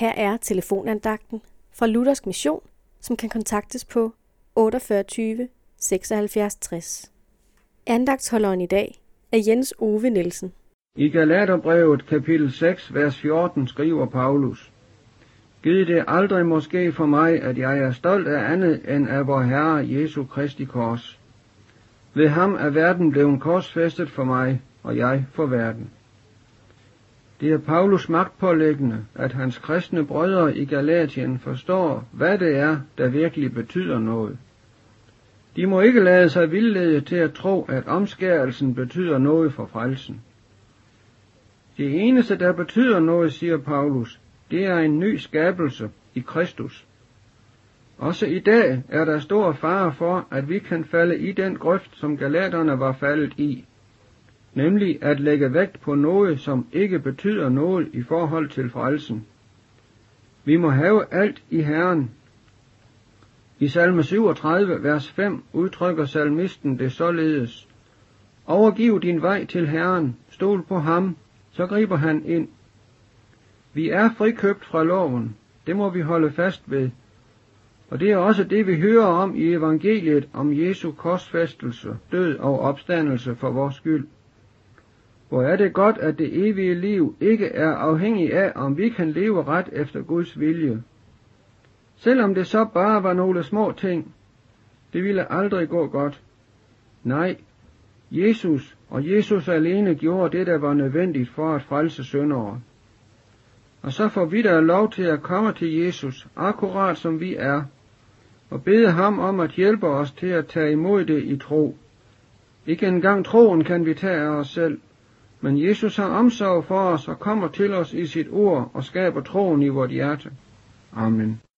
Her er telefonandagten fra Luthersk Mission, som kan kontaktes på 48 76 60. Andagtholderen i dag er Jens Ove Nielsen. I Galaterbrevet kapitel 6, vers 14 skriver Paulus, Gid det aldrig måske for mig, at jeg er stolt af andet end af vor Herre Jesu Kristi kors. Ved ham er verden blevet korsfæstet for mig, og jeg for verden. Det er Paulus magtpålæggende, at hans kristne brødre i Galatien forstår, hvad det er, der virkelig betyder noget. De må ikke lade sig vildlede til at tro, at omskærelsen betyder noget for frelsen. Det eneste, der betyder noget, siger Paulus, det er en ny skabelse i Kristus. Også i dag er der stor fare for, at vi kan falde i den grøft, som galaterne var faldet i, nemlig at lægge vægt på noget, som ikke betyder noget i forhold til frelsen. Vi må have alt i Herren. I salme 37, vers 5 udtrykker salmisten det således. Overgiv din vej til Herren, stol på ham, så griber han ind. Vi er frikøbt fra loven, det må vi holde fast ved. Og det er også det, vi hører om i evangeliet om Jesu korsfæstelse, død og opstandelse for vores skyld. Hvor er det godt, at det evige liv ikke er afhængig af, om vi kan leve ret efter Guds vilje. Selvom det så bare var nogle små ting, det ville aldrig gå godt. Nej, Jesus og Jesus alene gjorde det, der var nødvendigt for at frelse syndere. Og så får vi da lov til at komme til Jesus, akkurat som vi er, og bede ham om at hjælpe os til at tage imod det i tro. Ikke engang troen kan vi tage af os selv, men Jesus har omsorg for os og kommer til os i sit ord og skaber troen i vort hjerte. Amen.